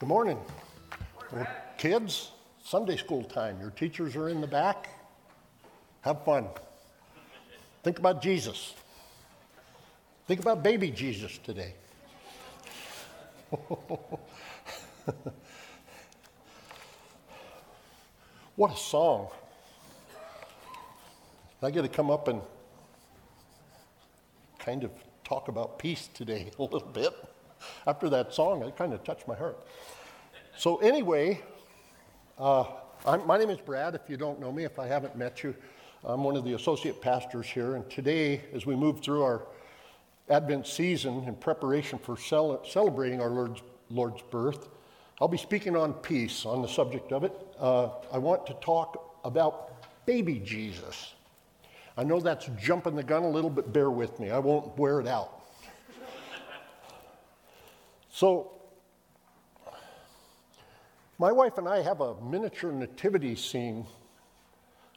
Good morning. Well, kids, Sunday school time. Your teachers are in the back. Have fun. Think about Jesus. Think about baby Jesus today. what a song. I get to come up and kind of talk about peace today a little bit. After that song, it kind of touched my heart. So, anyway, uh, my name is Brad. If you don't know me, if I haven't met you, I'm one of the associate pastors here. And today, as we move through our Advent season in preparation for cel- celebrating our Lord's, Lord's, birth, I'll be speaking on peace on the subject of it. Uh, I want to talk about baby Jesus. I know that's jumping the gun a little, but bear with me. I won't wear it out. So, my wife and I have a miniature nativity scene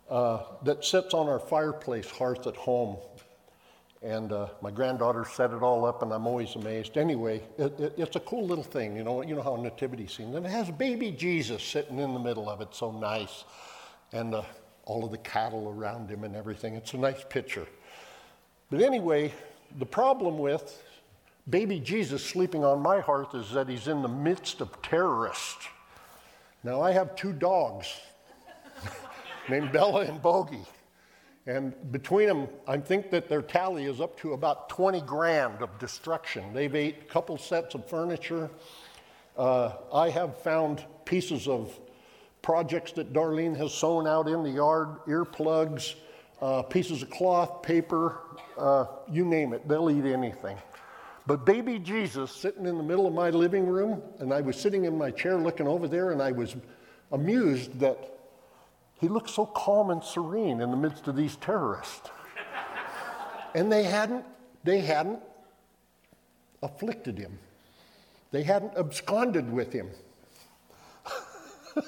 uh, that sits on our fireplace hearth at home. And uh, my granddaughter set it all up, and I'm always amazed. Anyway, it, it, it's a cool little thing, you know. You know how a nativity scene, and it has baby Jesus sitting in the middle of it, so nice. And uh, all of the cattle around him and everything. It's a nice picture. But anyway, the problem with baby Jesus sleeping on my hearth is that he's in the midst of terrorists. Now, I have two dogs named Bella and Bogey. And between them, I think that their tally is up to about 20 grand of destruction. They've ate a couple sets of furniture. Uh, I have found pieces of projects that Darlene has sewn out in the yard, earplugs, uh, pieces of cloth, paper, uh, you name it, they'll eat anything. But baby Jesus sitting in the middle of my living room, and I was sitting in my chair looking over there, and I was amused that he looked so calm and serene in the midst of these terrorists. and they hadn't, they hadn't afflicted him. They hadn't absconded with him.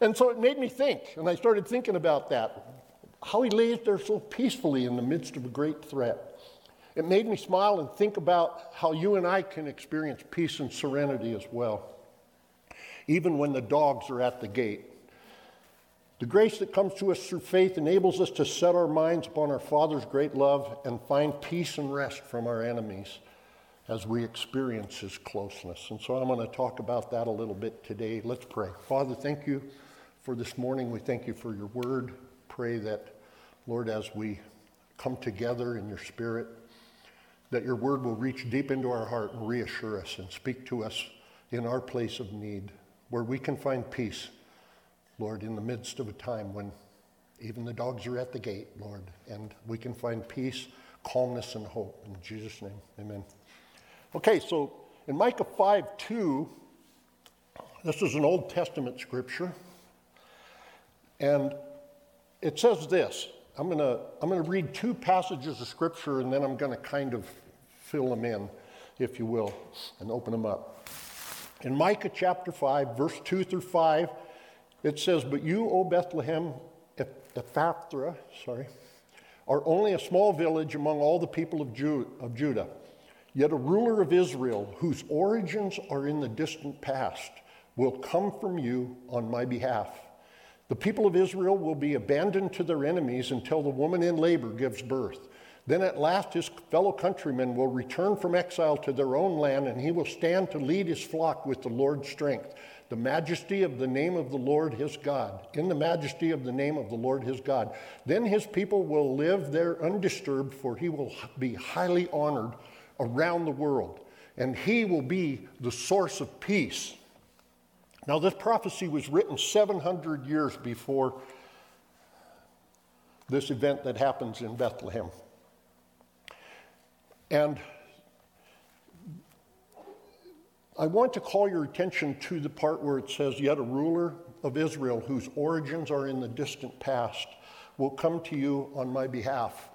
and so it made me think, and I started thinking about that how he lays there so peacefully in the midst of a great threat. It made me smile and think about how you and I can experience peace and serenity as well, even when the dogs are at the gate. The grace that comes to us through faith enables us to set our minds upon our Father's great love and find peace and rest from our enemies as we experience his closeness. And so I'm going to talk about that a little bit today. Let's pray. Father, thank you for this morning. We thank you for your word. Pray that, Lord, as we come together in your spirit, that your word will reach deep into our heart and reassure us and speak to us in our place of need, where we can find peace, Lord, in the midst of a time when even the dogs are at the gate, Lord, and we can find peace, calmness, and hope. In Jesus' name, amen. Okay, so in Micah 5 2, this is an Old Testament scripture, and it says this. I'm going to I'm going to read two passages of scripture and then I'm going to kind of fill them in, if you will, and open them up. In Micah chapter 5, verse 2 through 5, it says, But you, O Bethlehem Ephrathah, sorry, are only a small village among all the people of, of Judah. Yet a ruler of Israel, whose origins are in the distant past, will come from you on my behalf. The people of Israel will be abandoned to their enemies until the woman in labor gives birth. Then at last his fellow countrymen will return from exile to their own land, and he will stand to lead his flock with the Lord's strength. The majesty of the name of the Lord his God, in the majesty of the name of the Lord his God. Then his people will live there undisturbed, for he will be highly honored around the world, and he will be the source of peace. Now, this prophecy was written 700 years before this event that happens in Bethlehem. And I want to call your attention to the part where it says, Yet a ruler of Israel whose origins are in the distant past will come to you on my behalf.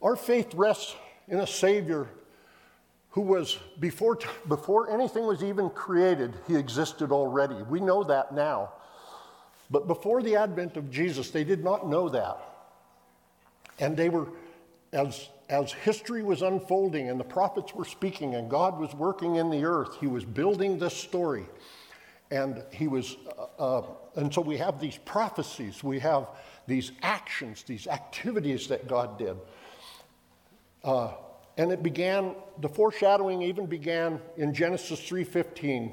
Our faith rests in a Savior who was, before, before anything was even created, he existed already. We know that now. But before the advent of Jesus, they did not know that. And they were, as, as history was unfolding and the prophets were speaking and God was working in the earth, he was building this story. And he was, uh, uh, and so we have these prophecies, we have these actions, these activities that God did. Uh, and it began, the foreshadowing even began in Genesis 3.15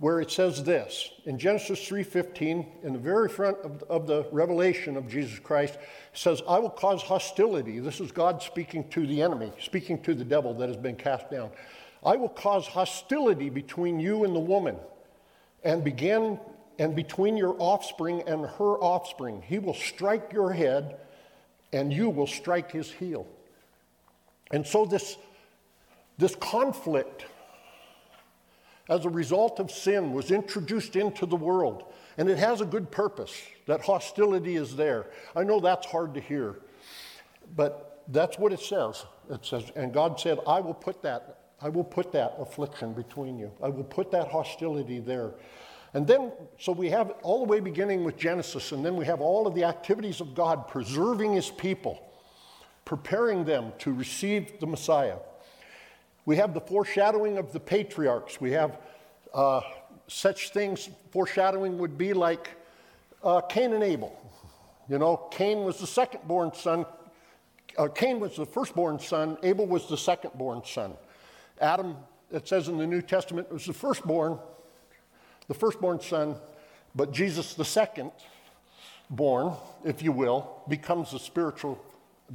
where it says this in genesis 3.15 in the very front of, of the revelation of jesus christ says i will cause hostility. This is god speaking to the enemy speaking to the devil that has been cast down. I will cause hostility between you and the woman and begin and between your offspring and her offspring. He will strike your head and you will strike his heel. And so this this conflict as a result of sin was introduced into the world. And it has a good purpose. That hostility is there. I know that's hard to hear, but that's what it says. It says, and God said, I will put that, I will put that affliction between you. I will put that hostility there. And then, so we have all the way beginning with Genesis, and then we have all of the activities of God preserving his people, preparing them to receive the Messiah. We have the foreshadowing of the patriarchs. We have uh, such things, foreshadowing would be like uh, Cain and Abel. You know, Cain was the second born son. Uh, Cain was the firstborn son. Abel was the second born son. Adam, it says in the New Testament, was the firstborn, the firstborn son, but Jesus, the second born, if you will, becomes the spiritual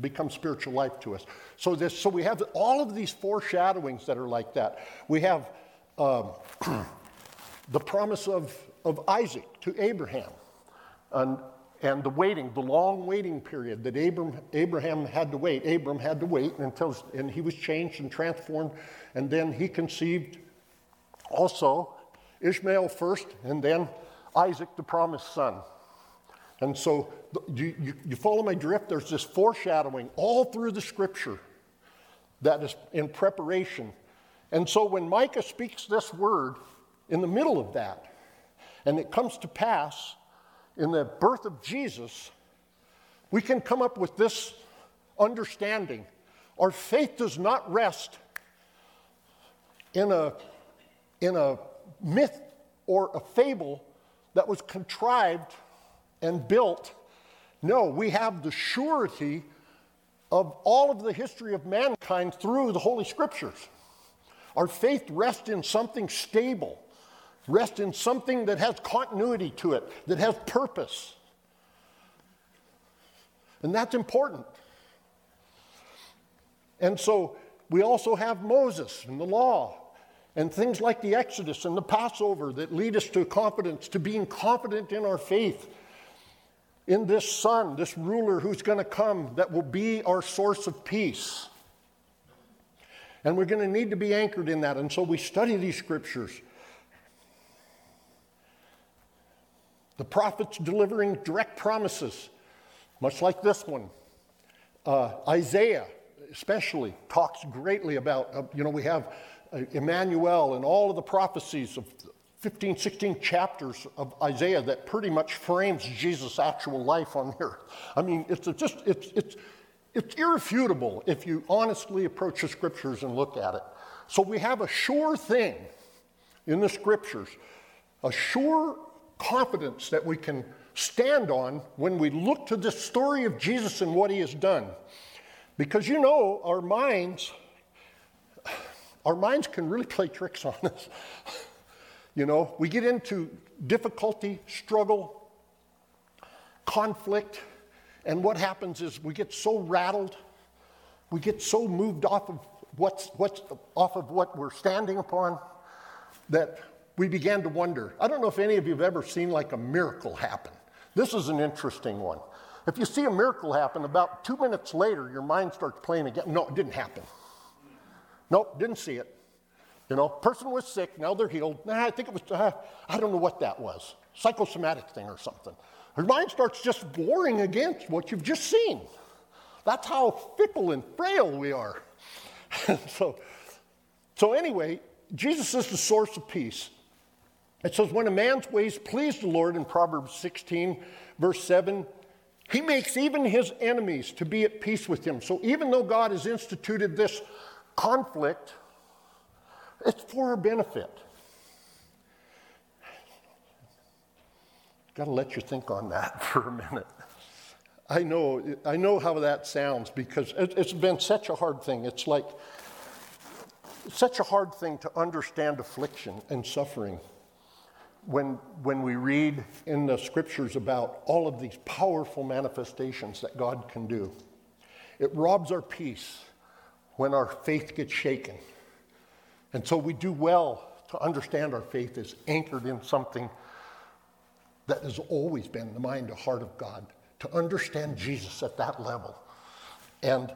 become spiritual life to us. So, this, so we have all of these foreshadowings that are like that. We have um, the promise of, of Isaac to Abraham and, and the waiting, the long waiting period that Abram, Abraham had to wait. Abram had to wait until and he was changed and transformed, and then he conceived also Ishmael first, and then Isaac, the promised son. And so you, you, you, follow my drift? There's this foreshadowing all through the scripture that is in preparation. And so when Micah speaks this word in the middle of that, and it comes to pass in the birth of Jesus, we can come up with this understanding. Our faith does not rest in a, in a myth or a fable that was contrived and built. No, we have the surety of all of the history of mankind through the Holy Scriptures. Our faith rests in something stable, rests in something that has continuity to it, that has purpose. And that's important. And so we also have Moses and the law and things like the Exodus and the Passover that lead us to confidence, to being confident in our faith in this Son, this ruler who's going to come that will be our source of peace. And we're going to need to be anchored in that. And so we study these scriptures. The prophets delivering direct promises, much like this one. Uh, Isaiah, especially, talks greatly about, uh, you know, we have uh, Emmanuel and all of the prophecies of 15, 16 chapters of Isaiah that pretty much frames Jesus' actual life on earth. I mean, it's just, it's, it's, it's irrefutable if you honestly approach the scriptures and look at it. So we have a sure thing in the scriptures, a sure confidence that we can stand on when we look to the story of Jesus and what he has done. Because you know, our minds, our minds can really play tricks on us. You know, we get into difficulty, struggle, conflict, and what happens is we get so rattled, we get so moved off of what's, what's off of what we're standing upon that we began to wonder. I don't know if any of you have ever seen like a miracle happen. This is an interesting one. If you see a miracle happen, about two minutes later, your mind starts playing again. No, it didn't happen. Nope, didn't see it. You know, person was sick, now they're healed. Nah, I think it was, uh, I don't know what that was, psychosomatic thing or something. Your mind starts just warring against what you've just seen. That's how fickle and frail we are. so, so, anyway, Jesus is the source of peace. It says, when a man's ways please the Lord in Proverbs 16, verse 7, He makes even his enemies to be at peace with him. So even though God has instituted this conflict, it's for our benefit. Got to let you think on that for a minute. I know, I know how that sounds because it's been such a hard thing. It's like such a hard thing to understand affliction and suffering when, when we read in the scriptures about all of these powerful manifestations that God can do. It robs our peace when our faith gets shaken. And so we do well to understand our faith is anchored in something that has always been the mind and heart of God, to understand Jesus at that level. And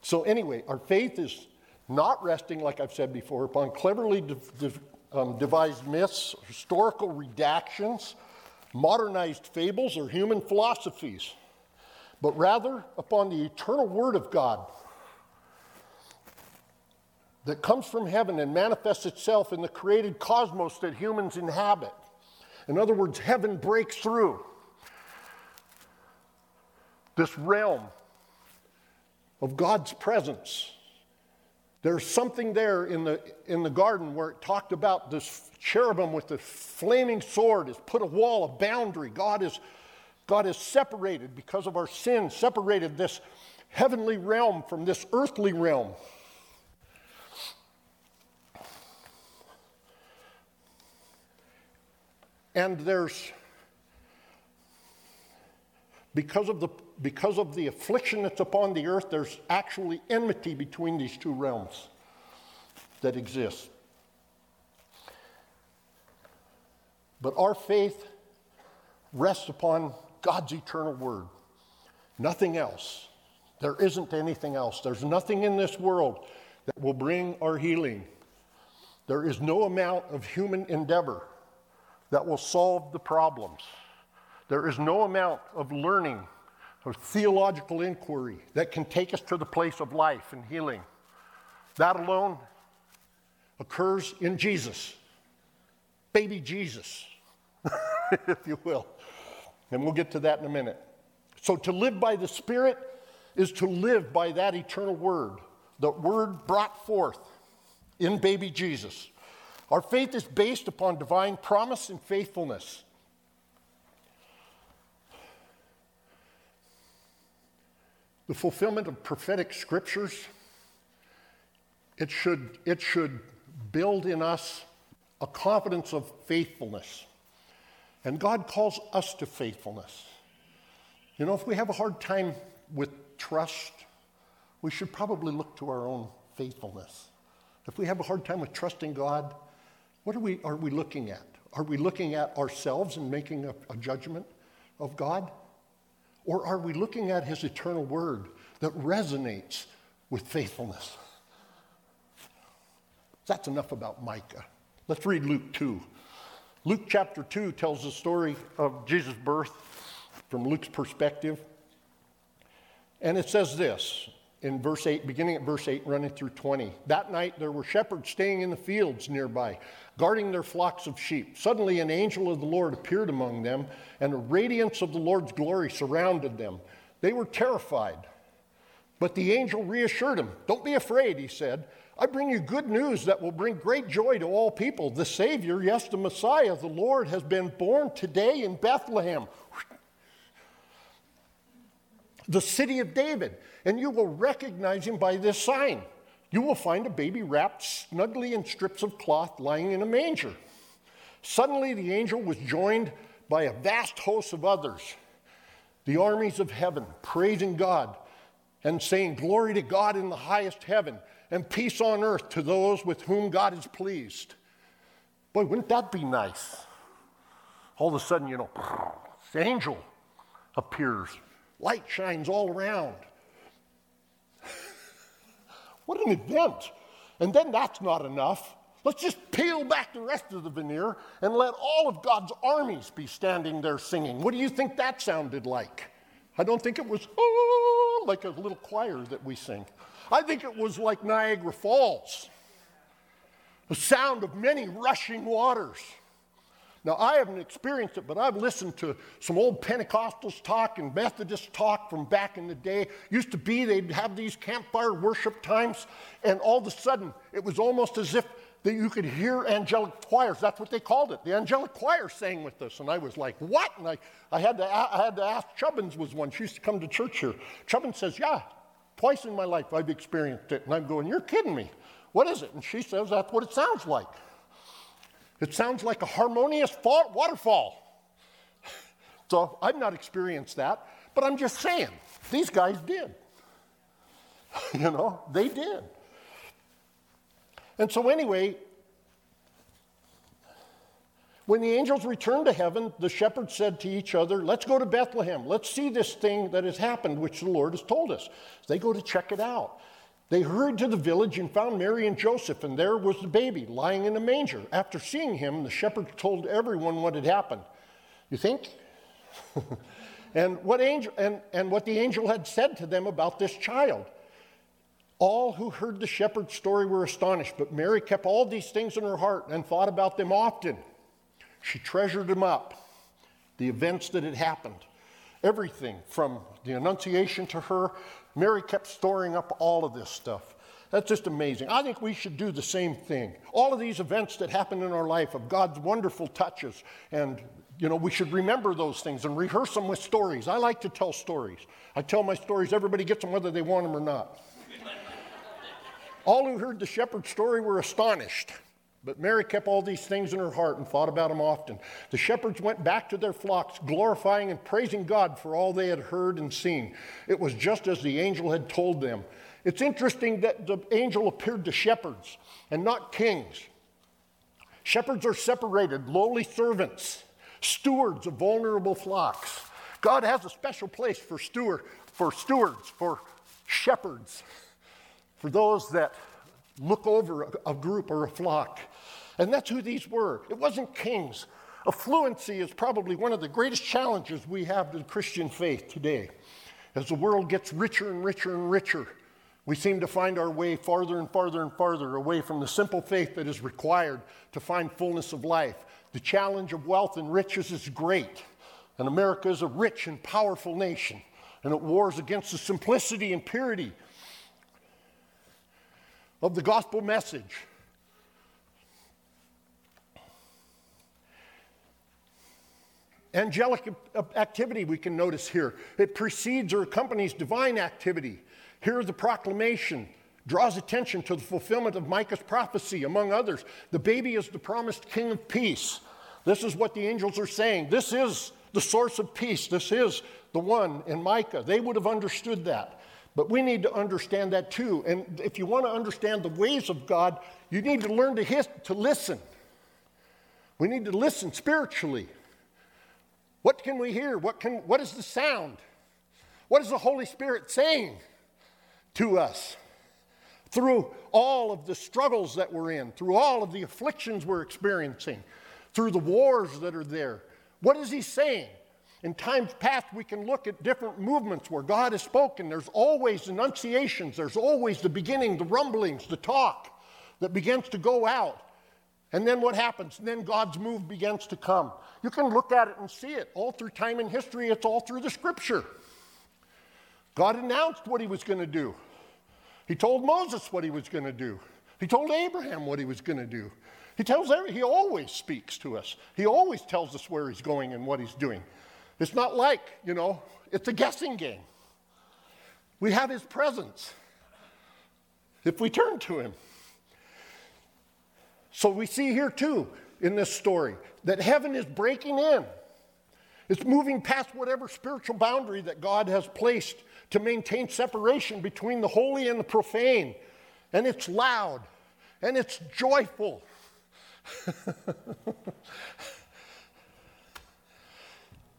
so, anyway, our faith is not resting, like I've said before, upon cleverly de- de- um, devised myths, historical redactions, modernized fables, or human philosophies, but rather upon the eternal Word of God that comes from heaven and manifests itself in the created cosmos that humans inhabit. In other words, heaven breaks through this realm of God's presence. There's something there in the, in the garden where it talked about this cherubim with the flaming sword has put a wall, a boundary. God is, God is separated because of our sin, separated this heavenly realm from this earthly realm. And there's, because of, the, because of the affliction that's upon the earth, there's actually enmity between these two realms that exist. But our faith rests upon God's eternal word. Nothing else. There isn't anything else. There's nothing in this world that will bring our healing. There is no amount of human endeavor that will solve the problems. There is no amount of learning or theological inquiry that can take us to the place of life and healing. That alone occurs in Jesus, baby Jesus, if you will. And we'll get to that in a minute. So, to live by the Spirit is to live by that eternal word, the word brought forth in baby Jesus. Our faith is based upon divine promise and faithfulness. The fulfillment of prophetic scriptures, it should, it should build in us a confidence of faithfulness. And God calls us to faithfulness. You know, if we have a hard time with trust, we should probably look to our own faithfulness. If we have a hard time with trusting God, what are we, are we looking at? Are we looking at ourselves and making a, a judgment of God? Or are we looking at His eternal word that resonates with faithfulness? That's enough about Micah. Let's read Luke 2. Luke chapter 2 tells the story of Jesus' birth from Luke's perspective. And it says this in verse 8, beginning at verse 8, running through 20. That night there were shepherds staying in the fields nearby, guarding their flocks of sheep. Suddenly an angel of the Lord appeared among them, and a radiance of the Lord's glory surrounded them. They were terrified. But the angel reassured them. Don't be afraid, he said. I bring you good news that will bring great joy to all people. The Savior, yes, the Messiah, the Lord, has been born today in Bethlehem, the city of David and you will recognize him by this sign. You will find a baby wrapped snugly in strips of cloth lying in a manger. Suddenly, the angel was joined by a vast host of others, the armies of heaven, praising God and saying, Glory to God in the highest heaven, and peace on earth to those with whom God is pleased. Boy, wouldn't that be nice? All of a sudden, you know, angel appears, light shines all around. What an event. And then that's not enough. Let's just peel back the rest of the veneer and let all of God's armies be standing there singing. What do you think that sounded like? I don't think it was oh, like a little choir that we sing. I think it was like Niagara Falls, the sound of many rushing waters. Now, I haven't experienced it, but I've listened to some old Pentecostals talk and Methodists talk from back in the day. Used to be they'd have these campfire worship times, and all of a sudden it was almost as if that you could hear angelic choirs. That's what they called it. The angelic choir sang with us. And I was like, what? And I, I, had, to, I had to ask Chubbins was one. She used to come to church here. Chubbins says, yeah, twice in my life I've experienced it. And I'm going, you're kidding me. What is it? And she says, that's what it sounds like. It sounds like a harmonious waterfall. So I've not experienced that, but I'm just saying, these guys did. you know, they did. And so, anyway, when the angels returned to heaven, the shepherds said to each other, Let's go to Bethlehem. Let's see this thing that has happened, which the Lord has told us. They go to check it out. They hurried to the village and found Mary and Joseph, and there was the baby lying in a manger. After seeing him, the shepherds told everyone what had happened. You think? and, what angel, and, and what the angel had said to them about this child. All who heard the shepherd's story were astonished, but Mary kept all these things in her heart and thought about them often. She treasured them up, the events that had happened. Everything from the Annunciation to her, Mary kept storing up all of this stuff. That's just amazing. I think we should do the same thing. All of these events that happen in our life of God's wonderful touches, and you know, we should remember those things and rehearse them with stories. I like to tell stories. I tell my stories, everybody gets them whether they want them or not. All who heard the shepherd's story were astonished. But Mary kept all these things in her heart and thought about them often. The shepherds went back to their flocks, glorifying and praising God for all they had heard and seen. It was just as the angel had told them. It's interesting that the angel appeared to shepherds and not kings. Shepherds are separated, lowly servants, stewards of vulnerable flocks. God has a special place for steward, for stewards, for shepherds for those that look over a, group or a flock. And that's who these were. It wasn't kings. Affluency is probably one of the greatest challenges we have to the Christian faith today. As the world gets richer and richer and richer, we seem to find our way farther and farther and farther away from the simple faith that is required to find fullness of life. The challenge of wealth and riches is great, and America is a rich and powerful nation, and it wars against the simplicity and purity of the gospel message. Angelic activity we can notice here. It precedes or accompanies divine activity. Here, the proclamation draws attention to the fulfillment of Micah's prophecy, among others. The baby is the promised king of peace. This is what the angels are saying. This is the source of peace. This is the one in Micah. They would have understood that. But we need to understand that too. And if you want to understand the ways of God, you need to learn to, his, to listen. We need to listen spiritually. What can we hear? What, can, what is the sound? What is the Holy Spirit saying to us through all of the struggles that we're in, through all of the afflictions we're experiencing, through the wars that are there? What is He saying? In times past, we can look at different movements where God has spoken. There's always enunciations, there's always the beginning, the rumblings, the talk that begins to go out. And then what happens? Then God's move begins to come. You can look at it and see it all through time and history, it's all through the scripture. God announced what he was going to do. He told Moses what he was going to do. He told Abraham what he was going to do. He tells every, he always speaks to us. He always tells us where he's going and what he's doing. It's not like, you know, it's a guessing game. We have his presence if we turn to him. So we see here too in this story that heaven is breaking in. It's moving past whatever spiritual boundary that God has placed to maintain separation between the holy and the profane. And it's loud and it's joyful.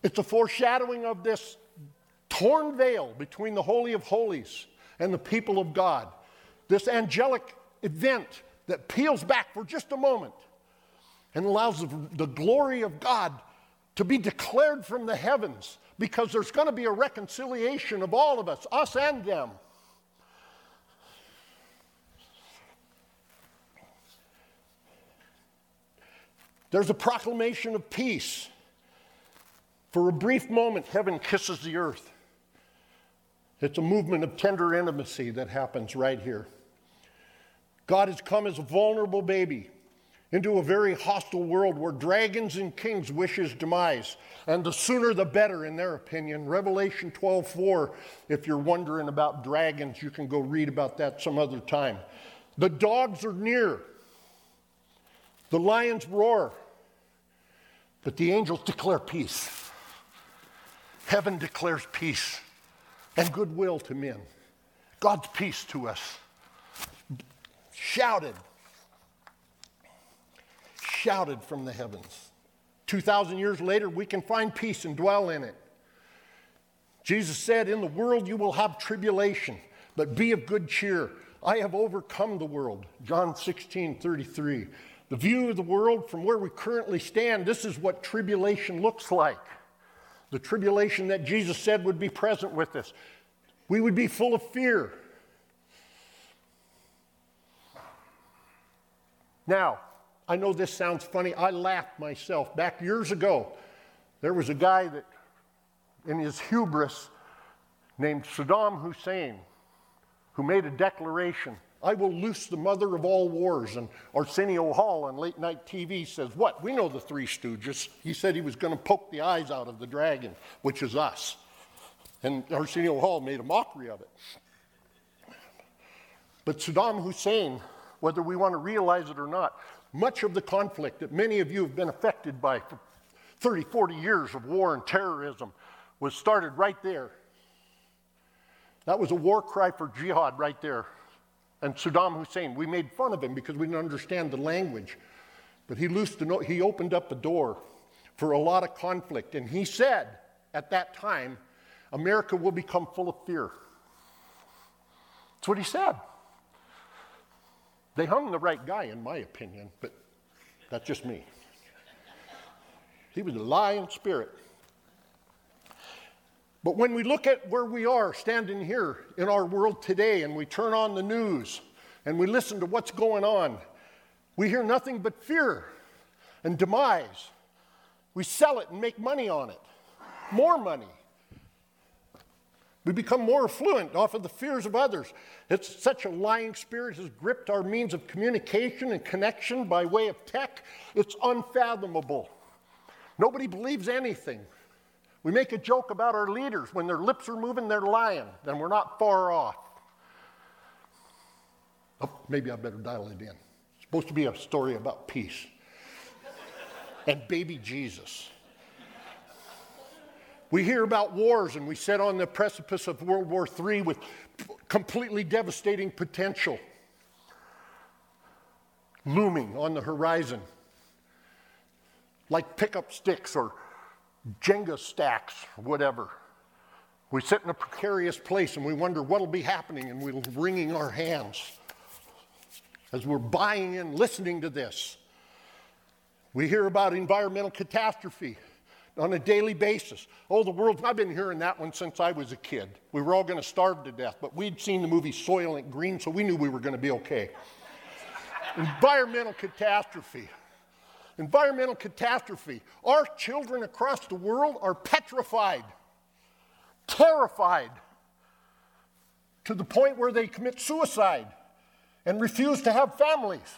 It's a foreshadowing of this torn veil between the Holy of Holies and the people of God. This angelic event that peels back for just a moment and allows the, glory of God to be declared from the heavens because there's going to be a reconciliation of all of us, us and them. There's a proclamation of peace. For a brief moment, heaven kisses the earth. It's a movement of tender intimacy that happens right here. God has come as a vulnerable baby into a very hostile world where dragons and kings wish his demise. And the sooner the better, in their opinion. Revelation 12 4, if you're wondering about dragons, you can go read about that some other time. The dogs are near, the lions roar, but the angels declare peace. Heaven declares peace and goodwill to men. God's peace to us. Shouted. Shouted from the heavens. 2,000 years later, we can find peace and dwell in it. Jesus said, In the world you will have tribulation, but be of good cheer. I have overcome the world. John 16, 33. The view of the world from where we currently stand, this is what tribulation looks like. The tribulation that Jesus said would be present with us. We would be full of fear. Now, I know this sounds funny. I laughed myself. Back years ago, there was a guy that, in his hubris, named Saddam Hussein, who made a declaration I will loose the mother of all wars. And Arsenio Hall on late night TV says, What? We know the Three Stooges. He said he was going to poke the eyes out of the dragon, which is us. And Arsenio Hall made a mockery of it. But Saddam Hussein, whether we want to realize it or not, much of the conflict that many of you have been affected by for 30, 40 years of war and terrorism was started right there that was a war cry for jihad right there. And Saddam Hussein, we made fun of him because we didn't understand the language. But he, loosed the, he opened up the door for a lot of conflict. And he said at that time, America will become full of fear. That's what he said. They hung the right guy, in my opinion, but that's just me. He was a lying spirit. But when we look at where we are standing here in our world today and we turn on the news and we listen to what's going on, we hear nothing but fear and demise. We sell it and make money on it, more money. We become more affluent off of the fears of others. It's such a lying spirit has gripped our means of communication and connection by way of tech. It's unfathomable. Nobody believes anything. We make a joke about our leaders. When their lips are moving, they're lying. Then we're not far off. Oh, maybe I better dial it in. It's supposed to be a story about peace and baby Jesus. We hear about wars, and we sit on the precipice of World War III with completely devastating potential looming on the horizon, like pickup sticks or Jenga stacks, whatever. We sit in a precarious place and we wonder what'll be happening, and we're wringing our hands as we're buying and listening to this. We hear about environmental catastrophe on a daily basis. Oh, the world, I've been hearing that one since I was a kid. We were all going to starve to death, but we'd seen the movie Soylent Green, so we knew we were going to be okay. environmental catastrophe environmental catastrophe. Our children across the world are petrified, terrified, to the point where they commit suicide and refuse to have families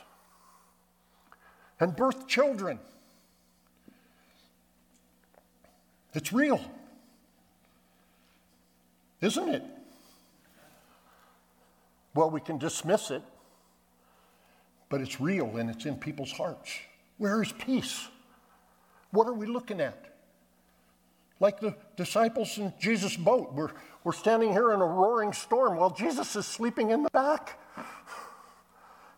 and birth children. It's real, isn't it? Well, we can dismiss it, but it's real and it's in people's hearts. Where is peace? What are we looking at? Like the disciples in Jesus' boat, we're, we're standing here in a roaring storm while Jesus is sleeping in the back.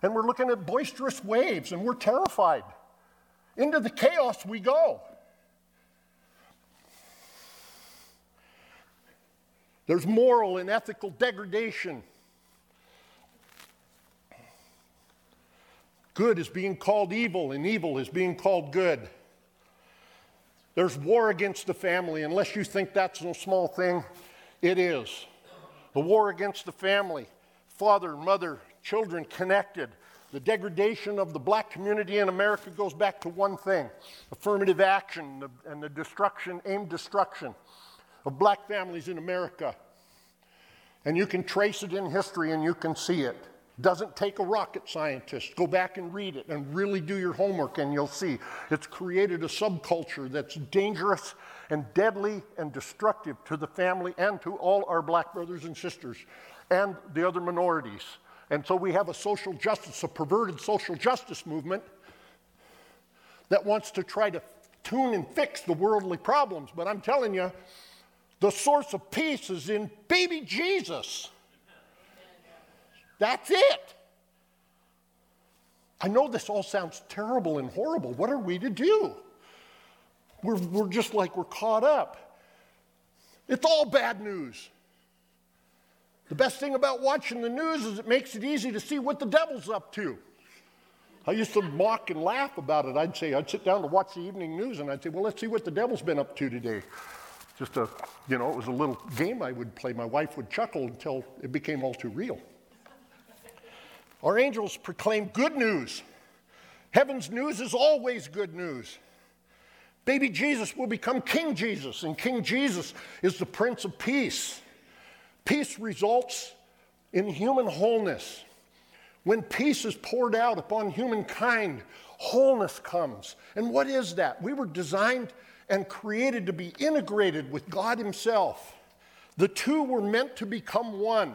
And we're looking at boisterous waves and we're terrified. Into the chaos we go. There's moral and ethical degradation. Good is being called evil, and evil is being called good. There's war against the family. Unless you think that's no small thing, it is. The war against the family, father, mother, children connected, the degradation of the black community in America goes back to one thing affirmative action and the destruction, aimed destruction of black families in America. And you can trace it in history and you can see it. Doesn't take a rocket scientist. Go back and read it and really do your homework, and you'll see it's created a subculture that's dangerous and deadly and destructive to the family and to all our black brothers and sisters and the other minorities. And so we have a social justice, a perverted social justice movement that wants to try to tune and fix the worldly problems. But I'm telling you, the source of peace is in baby Jesus. That's it. I know this all sounds terrible and horrible. What are we to do? We're, we're just like we're caught up. It's all bad news. The best thing about watching the news is it makes it easy to see what the devil's up to. I used to mock and laugh about it. I'd say, I'd sit down to watch the evening news and I'd say, well, let's see what the devil's been up to today. Just a, you know, it was a little game I would play. My wife would chuckle until it became all too real. Our angels proclaim good news. Heaven's news is always good news. Baby Jesus will become King Jesus, and King Jesus is the Prince of Peace. Peace results in human wholeness. When peace is poured out upon humankind, wholeness comes. And what is that? We were designed and created to be integrated with God Himself. The two were meant to become one.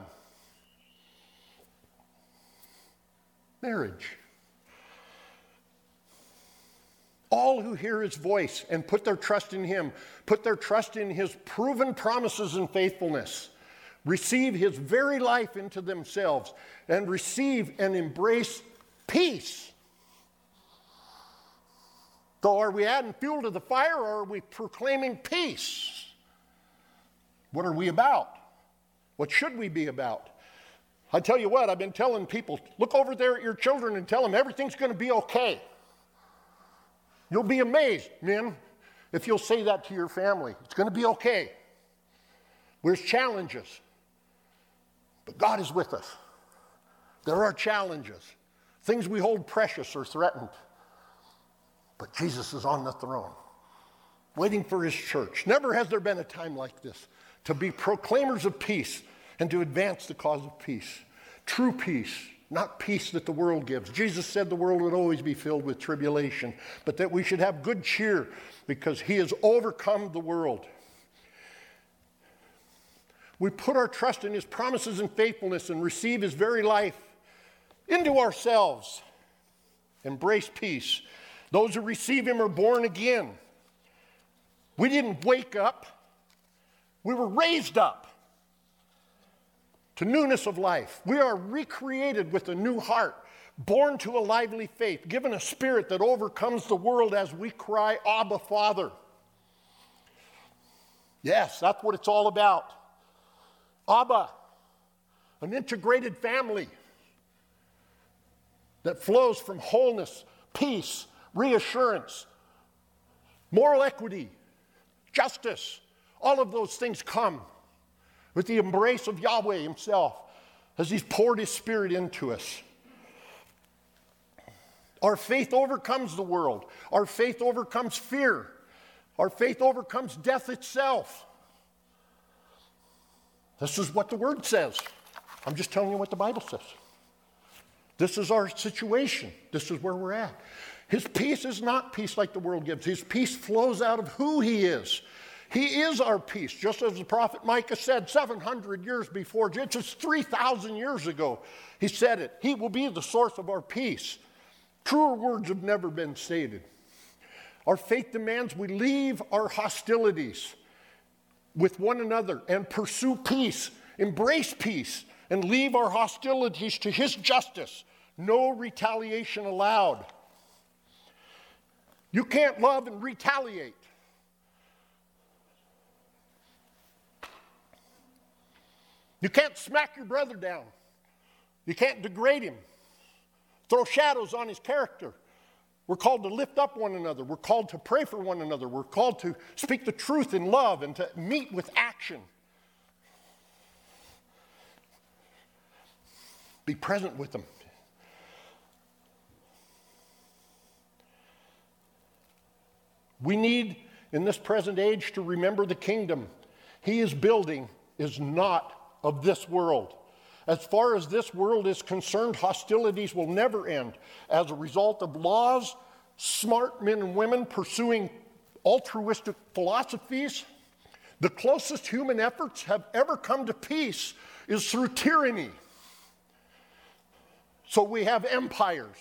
marriage. All who hear his voice and put their trust in him, put their trust in his proven promises and faithfulness, receive his very life into themselves, and receive and embrace peace. So, are we adding fuel to the fire or are we proclaiming peace? What are we about? What should we be about? I tell you what, I've been telling people look over there at your children and tell them everything's going to be okay. You'll be amazed, men, if you'll say that to your family. It's going to be okay. There's challenges, but God is with us. There are challenges. Things we hold precious are threatened. But Jesus is on the throne, waiting for his church. Never has there been a time like this to be proclaimers of peace and to advance the cause of peace. True peace, not peace that the world gives. Jesus said the world would always be filled with tribulation, but that we should have good cheer because he has overcome the world. We put our trust in his promises and faithfulness and receive his very life into ourselves. Embrace peace. Those who receive him are born again. We didn't wake up, we were raised up to newness of life. We are recreated with a new heart, born to a lively faith, given a spirit that overcomes the world as we cry, Abba, Father. Yes, that's what it's all about. Abba, an integrated family that flows from wholeness, peace, reassurance, moral equity, justice. All of those things come with the embrace of Yahweh Himself as He's poured His Spirit into us. Our faith overcomes the world, our faith overcomes fear, our faith overcomes death itself. This is what the Word says. I'm just telling you what the Bible says. This is our situation. This is where we're at. His peace is not peace like the world gives. His peace flows out of who He is. He is our peace, just as the prophet Micah said 700 years before, just 3,000 years ago. He said it. He will be the source of our peace. Truer words have never been stated. Our faith demands we leave our hostilities with one another and pursue peace, embrace peace, and leave our hostilities to His justice. No retaliation allowed. You can't love and retaliate. You can't smack your brother down. You can't degrade him, throw shadows on his character. We're called to lift up one another. We're called to pray for one another. We're called to speak the truth in love and to meet with action. Be present with them. We need, in this present age, to remember the kingdom he is building is not of this world. As far as this world is concerned, hostilities will never end as a result of laws, smart men and women pursuing altruistic philosophies. The closest human efforts have ever come to peace is through tyranny. So we have empires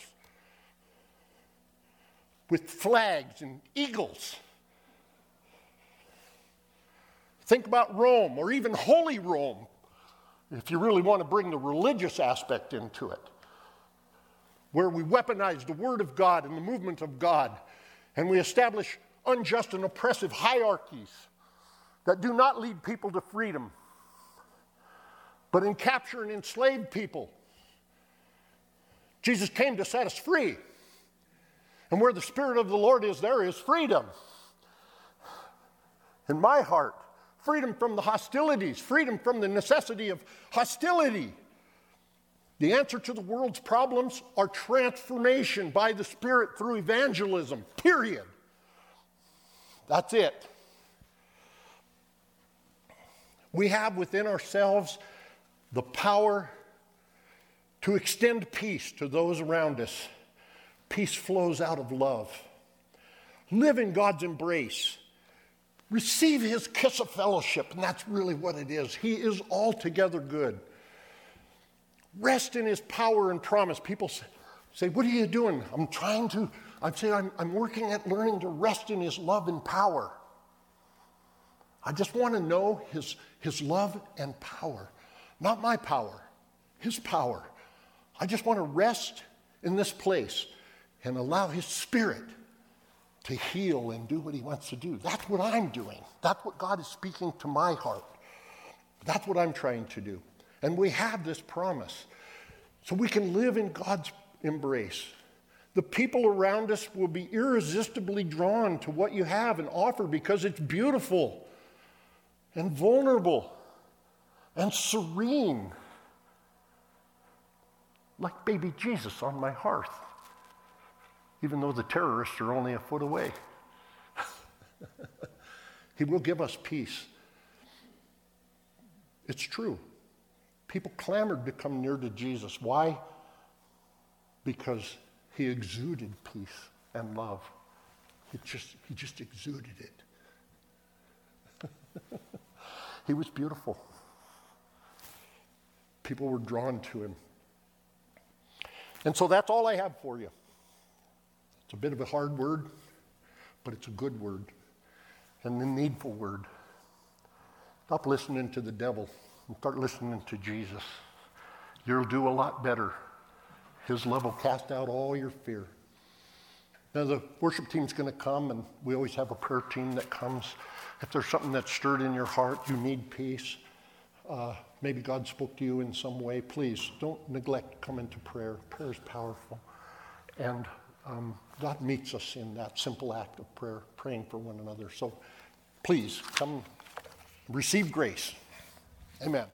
with flags and eagles. Think about Rome or even Holy Rome, if you really want to bring the religious aspect into it, where we weaponize the Word of God and the movement of God, and we establish unjust and oppressive hierarchies that do not lead people to freedom, but in capture and enslave people. Jesus came to set us free. And where the Spirit of the Lord is, there is freedom. In my heart, freedom from the hostilities, freedom from the necessity of hostility. The answer to the world's problems are transformation by the Spirit through evangelism, period. That's it. We have within ourselves the power to extend peace to those around us. Peace flows out of love. Live in God's embrace. Receive his kiss of fellowship, and that's really what it is. He is altogether good. Rest in his power and promise. People say, What are you doing? I'm trying to, I'd say, I'm, I'm working at learning to rest in his love and power. I just want to know his, his love and power, not my power, his power. I just want to rest in this place and allow His Spirit to heal and do what He wants to do. That's what I'm doing. That's what God is speaking to my heart. That's what I'm trying to do. And we have this promise. So we can live in God's embrace. The people around us will be irresistibly drawn to what you have and offer because it's beautiful and vulnerable and serene, like baby Jesus on my hearth even though the terrorists are only a foot away. he will give us peace. It's true. People clamored to come near to Jesus. Why? Because he exuded peace and love. He just, he just exuded it. he was beautiful. People were drawn to him. And so that's all I have for you. It's a bit of a hard word, but it's a good word and a needful word. Stop listening to the devil and start listening to Jesus. You'll do a lot better. His love will cast out all your fear. Now, the worship team's going to come, and we always have a prayer team that comes. If there's something that's stirred in your heart, you need peace, uh, maybe God spoke to you in some way, please don't neglect coming to prayer. Prayer is powerful. And um, God meets us in that simple act of prayer, praying for one another. So please come receive grace. Amen.